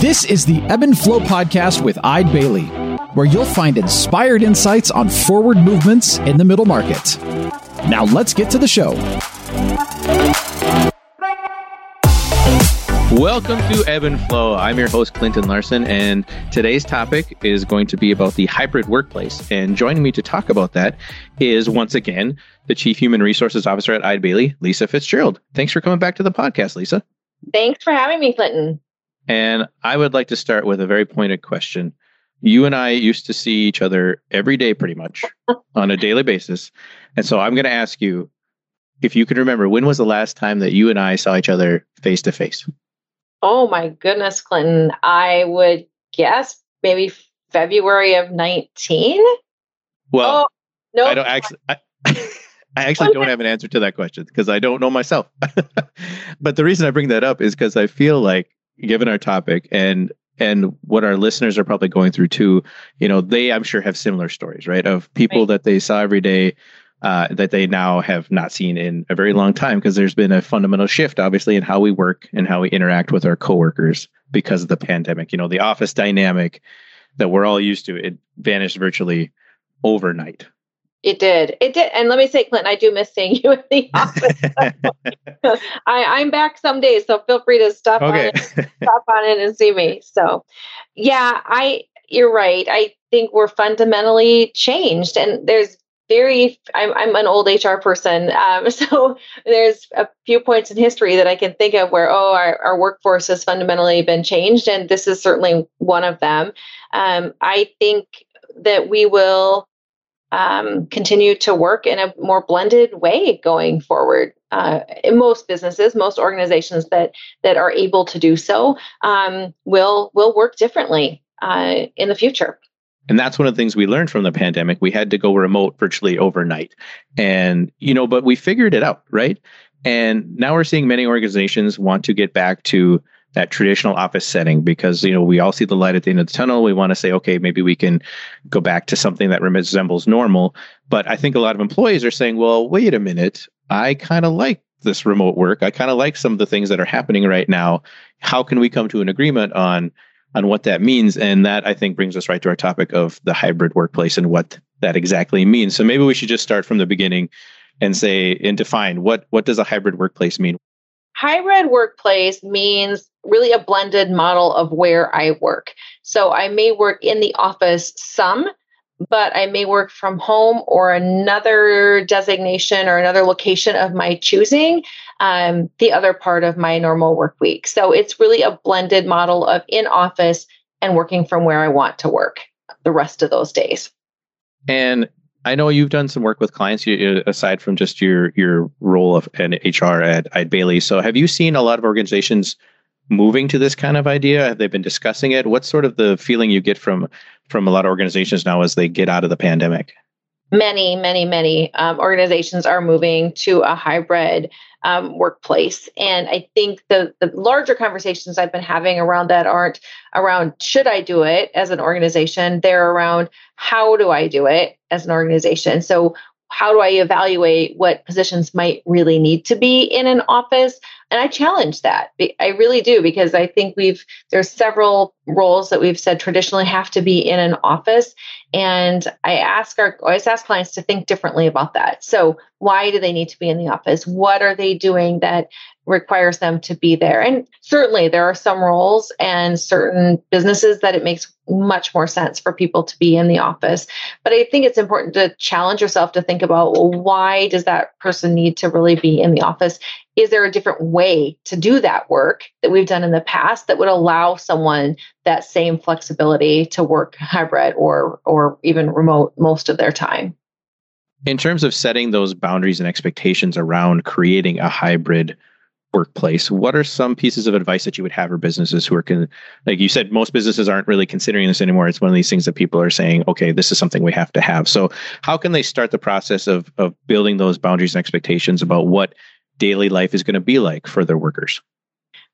This is the Ebb and Flow podcast with Eide Bailly, where you'll find inspired insights on forward movements in the middle market. Now let's get to the show. Welcome to Ebb and Flow. I'm your host, Clinton Larson, and today's topic is going to be about the hybrid workplace. And joining me to talk about that is once again the Chief Human Resources Officer at Eide Bailly, Lisa Fitzgerald. Thanks for coming back to the podcast, Lisa. Thanks for having me, Clinton. And I would like to start with a very pointed question. You and I used to see each other every day, pretty much on a daily basis. And so I'm going to ask you if you can remember, when was the last time that you and I saw each other face to face? Oh my goodness, Clinton. I would guess maybe February of 19. Well, oh, no, I don't actually. I, I actually don't have an answer to that question because I don't know myself. but the reason I bring that up is because I feel like, given our topic and and what our listeners are probably going through too, you know, they I'm sure have similar stories, right? Of people right. that they saw every day uh, that they now have not seen in a very long time because there's been a fundamental shift, obviously, in how we work and how we interact with our coworkers because of the pandemic. You know, the office dynamic that we're all used to, it vanished virtually overnight. It did. It did. And let me say, Clinton, I do miss seeing you in the office. I, am back some days, so feel free to stop okay. on it, stop on it and see me. So yeah, I you're right. I think we're fundamentally changed. And there's very I'm, I'm an old hr person um, so there's a few points in history that i can think of where oh our, our workforce has fundamentally been changed and this is certainly one of them um, i think that we will um, continue to work in a more blended way going forward uh, in most businesses most organizations that that are able to do so um, will will work differently uh, in the future and that's one of the things we learned from the pandemic. We had to go remote virtually overnight. And, you know, but we figured it out, right? And now we're seeing many organizations want to get back to that traditional office setting because, you know, we all see the light at the end of the tunnel. We want to say, okay, maybe we can go back to something that resembles normal. But I think a lot of employees are saying, well, wait a minute. I kind of like this remote work. I kind of like some of the things that are happening right now. How can we come to an agreement on on what that means. And that I think brings us right to our topic of the hybrid workplace and what that exactly means. So maybe we should just start from the beginning and say and define what what does a hybrid workplace mean? Hybrid workplace means really a blended model of where I work. So I may work in the office some, but I may work from home or another designation or another location of my choosing um, the other part of my normal work week. So it's really a blended model of in office and working from where I want to work the rest of those days. And I know you've done some work with clients aside from just your your role of an HR at Eide Bailly. So have you seen a lot of organizations moving to this kind of idea? Have they been discussing it? What's sort of the feeling you get from from a lot of organizations now as they get out of the pandemic? Many, many, many um, organizations are moving to a hybrid um, workplace. And I think the, the larger conversations I've been having around that aren't around should I do it as an organization? They're around how do I do it as an organization? So, how do I evaluate what positions might really need to be in an office? And I challenge that. I really do because I think we've there's several roles that we've said traditionally have to be in an office. And I ask our I always ask clients to think differently about that. So why do they need to be in the office? What are they doing that requires them to be there? And certainly there are some roles and certain businesses that it makes much more sense for people to be in the office. But I think it's important to challenge yourself to think about well, why does that person need to really be in the office? Is there a different way to do that work that we've done in the past that would allow someone that same flexibility to work hybrid or or even remote most of their time? In terms of setting those boundaries and expectations around creating a hybrid workplace what are some pieces of advice that you would have for businesses who are con- like you said most businesses aren't really considering this anymore. It's one of these things that people are saying okay this is something we have to have. So how can they start the process of of building those boundaries and expectations about what daily life is going to be like for their workers?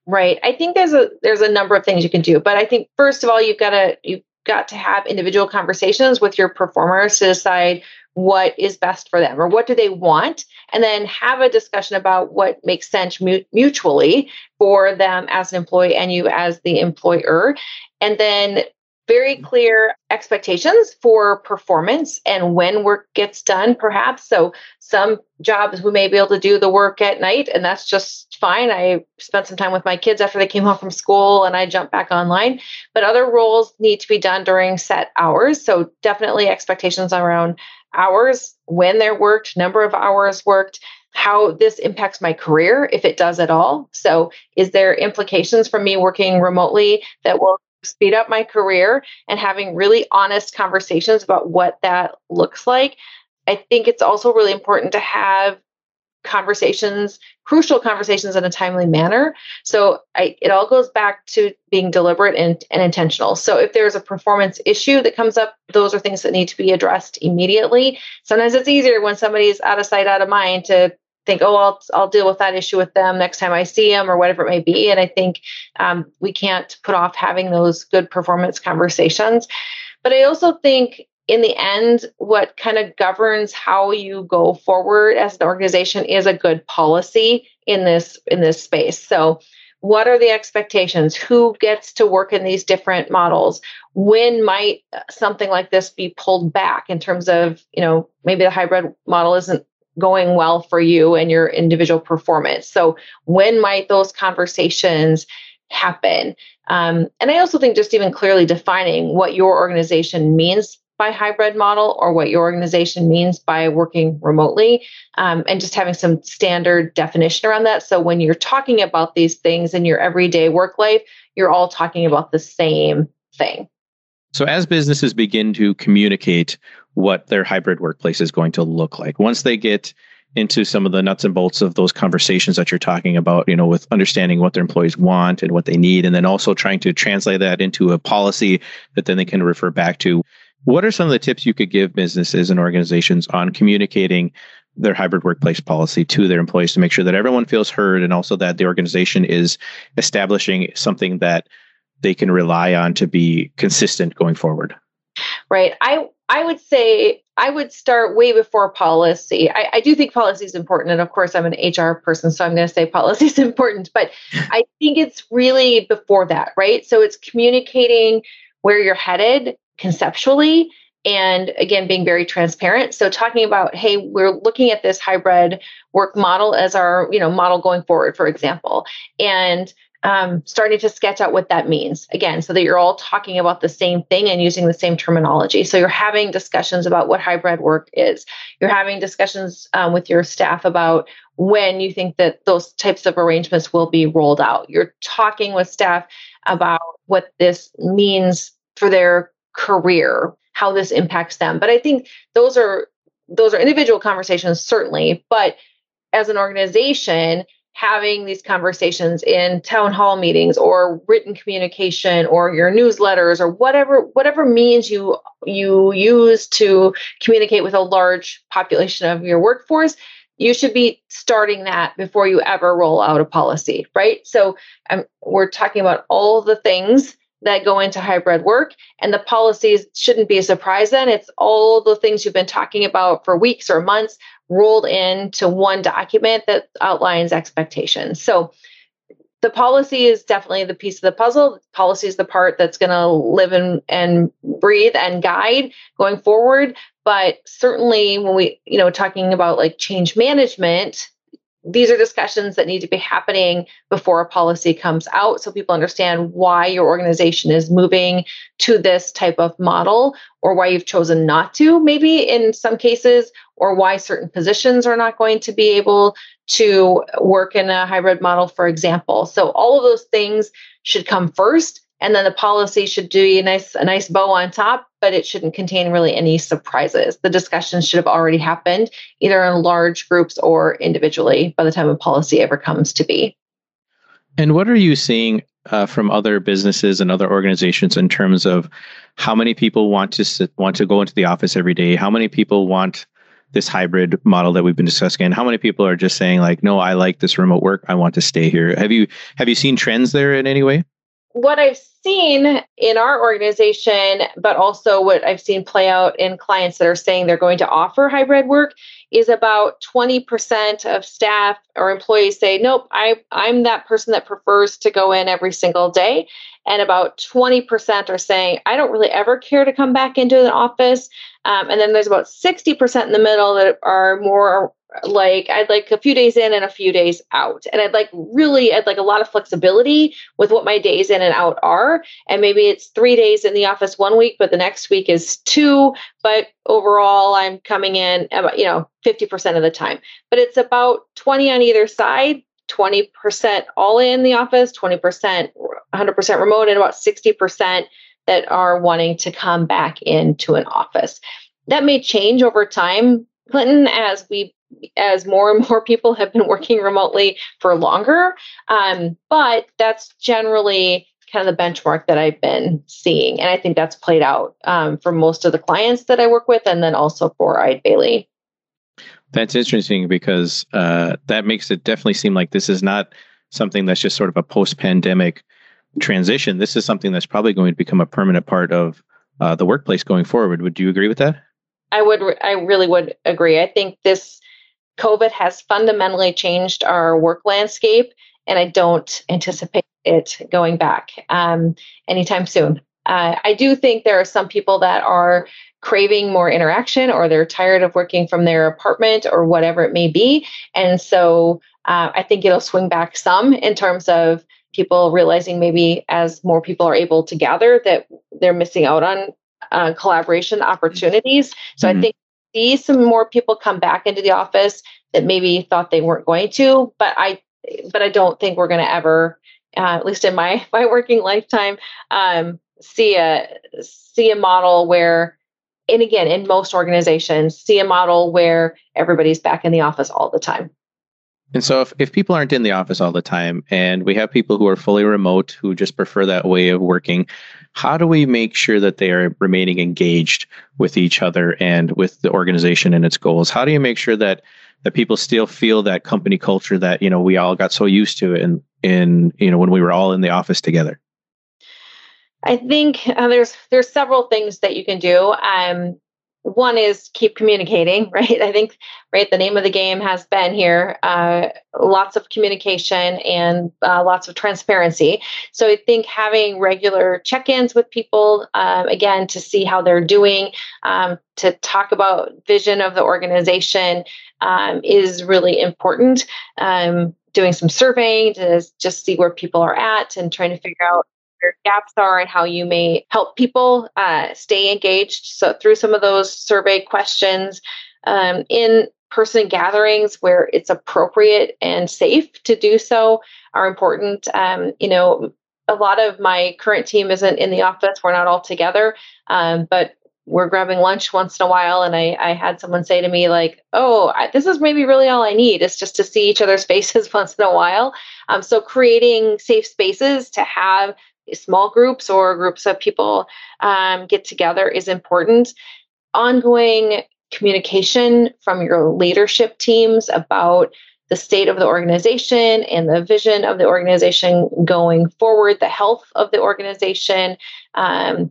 Right. I think there's a there's a number of things you can do but i think first of all you've got to you've got to have individual conversations with your performers to decide what is best for them or what do they want and then have a discussion about what makes sense mutually for them as an employee and you as the employer and then very mm-hmm. clear expectations for performance and when work gets done, perhaps. So, some jobs we may be able to do the work at night, and that's just fine. I spent some time with my kids after they came home from school and I jumped back online. But other roles need to be done during set hours. So, definitely expectations around hours, when they're worked, number of hours worked how this impacts my career if it does at all so is there implications from me working remotely that will speed up my career and having really honest conversations about what that looks like. I think it's also really important to have conversations, crucial conversations in a timely manner. So I, it all goes back to being deliberate and, and intentional. So if there's a performance issue that comes up, those are things that need to be addressed immediately. Sometimes it's easier when somebody's out of sight, out of mind to think, oh, I'll I'll deal with that issue with them next time I see them or whatever it may be. And I think um, we can't put off having those good performance conversations. But I also think in the end, what kind of governs how you go forward as an organization is a good policy in this in this space. So what are the expectations who gets to work in these different models when might something like this be pulled back in terms of you know maybe the hybrid model isn't going well for you and your individual performance. So, when might those conversations happen? Um, and I also think just even clearly defining what your organization means by hybrid model or what your organization means by working remotely um, and just having some standard definition around that. So, when you're talking about these things in your everyday work life, you're all talking about the same thing. So, as businesses begin to communicate what their hybrid workplace is going to look like, once they get into some of the nuts and bolts of those conversations that you're talking about, you know, with understanding what their employees want and what they need, and then also trying to translate that into a policy that then they can refer back to. What are some of the tips you could give businesses and organizations on communicating their hybrid workplace policy to their employees to make sure that everyone feels heard and also that the organization is establishing something that they can rely on to be consistent going forward? Right. I I would say I would start way before policy. I, I, do think policy is important. And of course, I'm an HR person, so I'm going to say policy is important. But I think it's really before that, right? So it's communicating where you're headed conceptually and again being very transparent. So talking about hey we're looking at this hybrid work model as our you know model going forward for example and um, starting to sketch out what that means. Again so that you're all talking about the same thing and using the same terminology. So you're having discussions about what hybrid work is. You're having discussions um, with your staff about when you think that those types of arrangements will be rolled out. You're talking with staff about what this means for their career how this impacts them. But i think those are those are individual conversations certainly. But as an organization having these conversations in town hall meetings or written communication or your newsletters or whatever whatever means you you use to communicate with a large population of your workforce you should be starting that before you ever roll out a policy right? So um, we're talking about all the things that go into hybrid work and the policies shouldn't be a surprise then it's all the things you've been talking about for weeks or months rolled into one document that outlines expectations. So the policy is definitely the piece of the puzzle. Policy is the part that's going to live and, and breathe and guide going forward. But certainly, when we, you know, talking about like change management, these are discussions that need to be happening before a policy comes out so people understand why your organization is moving to this type of model or why you've chosen not to maybe in some cases or why certain positions are not going to be able to work in a hybrid model for example. So all of those things should come first and then the policy should do a nice a nice bow on top but it shouldn't contain really any surprises. The discussions should have already happened either in large groups or individually by the time a policy ever comes to be. And what are you seeing uh, from other businesses and other organizations in terms of how many people want to sit, want to go into the office every day? How many people want this hybrid model that we've been discussing? And how many people are just saying like no i like this remote work. I want to stay here. Have you have you seen trends there in any way what I've seen in our organization, but also what I've seen play out in clients that are saying they're going to offer hybrid work, is about 20% of staff or employees say, nope, I, I'm that person that prefers to go in every single day. And about 20% are saying, I don't really ever care to come back into an office. Um, and then there's about 60% in the middle that are more like I'd like a few days in and a few days out. And I'd like really, I'd like a lot of flexibility with what my days in and out are. And maybe it's three days in the office one week, but the next week is two. But overall, I'm coming in about, you know, 50% of the time. But it's about 20 on either side. 20% all in the office, 20%, 100% remote, and about 60% that are wanting to come back into an office. That may change over time, Clinton, as we as more and more people have been working remotely for longer. Um, but that's generally kind of the benchmark that I've been seeing. And I think that's played out um, for most of the clients that I work with, and then also for Eide Bailly. That's interesting because uh, that makes it definitely seem like this is not something that's just sort of a post pandemic transition. This is something that's probably going to become a permanent part of uh, the workplace going forward. Would you agree with that? I would. I really would agree. I think this COVID has fundamentally changed our work landscape, and I don't anticipate it going back um, anytime soon. Uh, I do think there are some people that are craving more interaction or they're tired of working from their apartment or whatever it may be. And so uh, I think it'll swing back some in terms of people realizing maybe as more people are able to gather that they're missing out on uh, collaboration opportunities. So mm-hmm. I think see some more people come back into the office that maybe thought they weren't going to, but I but I don't think we're going to ever, uh, at least in my my working lifetime, um, see a see a model where, and again, in most organizations, see a model where everybody's back in the office all the time. And so, if, if people aren't in the office all the time, and we have people who are fully remote who just prefer that way of working, how do we make sure that they are remaining engaged with each other and with the organization and its goals? How do you make sure that that people still feel that company culture that you know we all got so used to it in in you know when we were all in the office together? I think uh, there's there's several things that you can do. Um, one is keep communicating, right? I think, right, the name of the game has been here uh, lots of communication and uh, lots of transparency. So I think having regular check ins with people, um, again, to see how they're doing, um, to talk about vision of the organization um, is really important. Um, doing some surveying to just see where people are at and trying to figure out your gaps are and how you may help people uh, stay engaged. So, through some of those survey questions, um, in person gatherings where it's appropriate and safe to do so are important. Um, you know, a lot of my current team isn't in the office, we're not all together, um, but we're grabbing lunch once in a while and I, I had someone say to me like oh I, this is maybe really all i need is just to see each other's faces once in a while um, so creating safe spaces to have small groups or groups of people um, get together is important. Ongoing communication from your leadership teams about the state of the organization and the vision of the organization going forward, the health of the organization, um,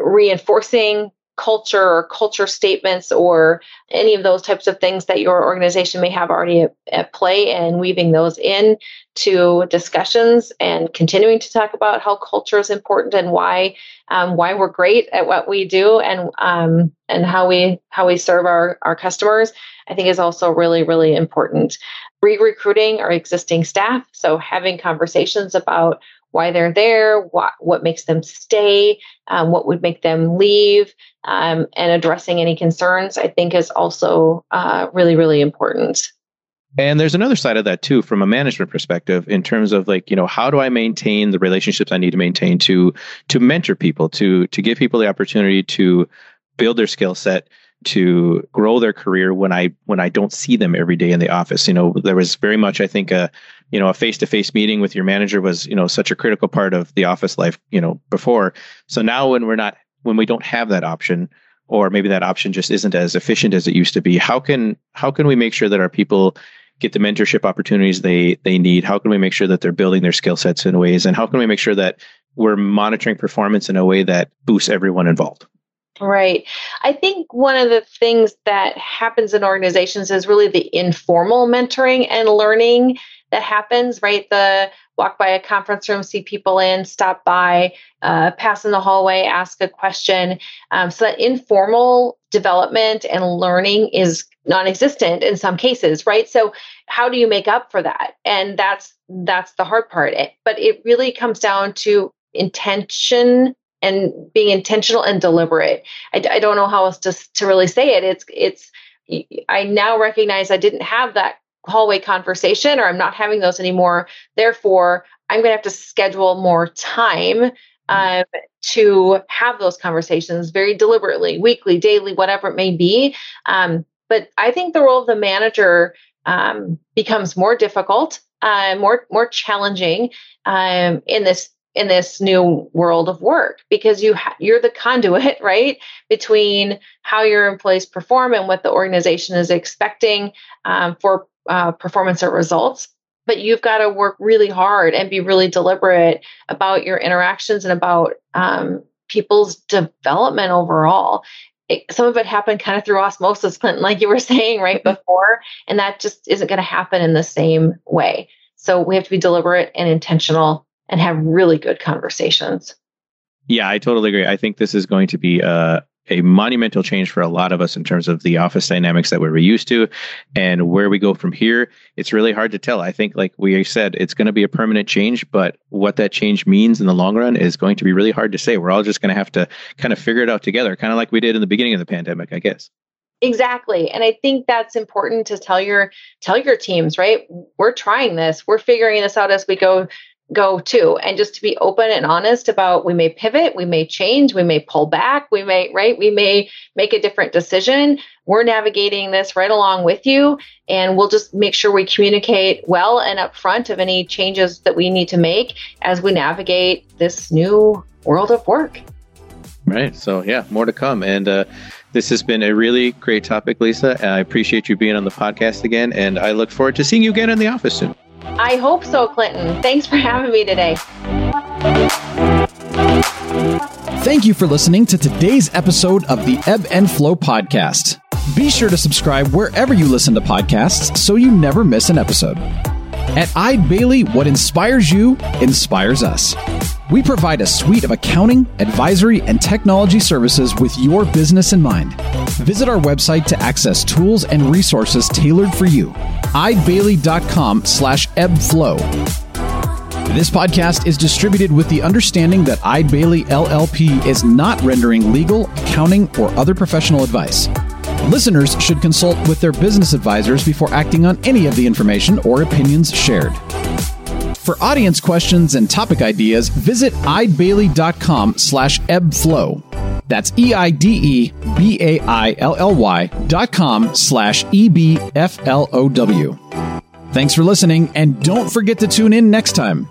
reinforcing culture or culture statements or any of those types of things that your organization may have already at, at, play and weaving those in to discussions and continuing to talk about how culture is important and why um, why we're great at what we do and um, and how we how we serve our our customers I think is also really really important. Re-recruiting our existing staff so having conversations about why they're there, what, what makes them stay, um, what would make them leave, um, and addressing any concerns, I think is also uh, really, really important. And there's another side of that too, from a management perspective, in terms of like, you know, how do I maintain the relationships I need to maintain to to mentor people, to to give people the opportunity to build their skill set, to grow their career when I when I don't see them every day in the office. You know, there was very much I think a you know a face to face meeting with your manager was you know such a critical part of the office life you know before. So now when we're not when we don't have that option or maybe that option just isn't as efficient as it used to be how can how can we make sure that our people get the mentorship opportunities they they need how can we make sure that they're building their skill sets in ways and how can we make sure that we're monitoring performance in a way that boosts everyone involved. Right. I think one of the things that happens in organizations is really the informal mentoring and learning that happens, right? The walk by a conference room, see people in, stop by, uh, pass in the hallway, ask a question. Um, so that informal development and learning is non-existent in some cases, right? So how do you make up for that? And that's that's the hard part. But it really comes down to intention and being intentional and deliberate. I, I don't know how else to, to really say it. It's it's I now recognize I didn't have that hallway conversation or I'm not having those anymore. Therefore, I'm going to have to schedule more time um, to have those conversations very deliberately, weekly, daily, whatever it may be. Um, but I think the role of the manager um, becomes more difficult, uh, more more challenging um, in this in this new world of work because you ha- you're the conduit right between how your employees perform and what the organization is expecting um, for uh, performance or results. But you've got to work really hard and be really deliberate about your interactions and about um, people's development overall. It, some of it happened kind of through osmosis clinton like you were saying right mm-hmm. before and that just isn't going to happen in the same way. So we have to be deliberate and intentional and have really good conversations yeah i totally agree i think this is going to be a, a monumental change for a lot of us in terms of the office dynamics that we're used to and where we go from here. It's really hard to tell. I think, like we said, it's going to be a permanent change, but what that change means in the long run is going to be really hard to say. We're all just going to have to kind of figure it out together, kind of like we did in the beginning of the pandemic, I guess. Exactly. And I think that's important to tell your tell your teams, right? We're trying this. We're figuring this out as we go go to and just to be open and honest about we may pivot we may change we may pull back we may right? We may make a different decision. We're navigating this right along with you and we'll just make sure we communicate well and upfront of any changes that we need to make as we navigate this new world of work. Right. So yeah more to come. And uh this has been a really great topic, Lisa. I appreciate you being on the podcast again, and I look forward to seeing you again in the office soon. I hope so, Clinton. Thanks for having me today. Thank you for listening to today's episode of the Ebb and Flow podcast. Be sure to subscribe wherever you listen to podcasts so you never miss an episode. At Eide Bailly, what inspires you inspires us. We provide a suite of accounting, advisory, and technology services with your business in mind. Visit our website to access tools and resources tailored for you. eidebailly.com slash ebbflow. This podcast is distributed with the understanding that Eide Bailly LLP is not rendering legal, accounting, or other professional advice. Listeners should consult with their business advisors before acting on any of the information or opinions shared. For audience questions and topic ideas, visit eidebailly.com slash ebbflow. That's E-I-D-E-B-A-I-L-L-Y dot com slash E-B-F-L-O-W. Thanks for listening, and don't forget to tune in next time.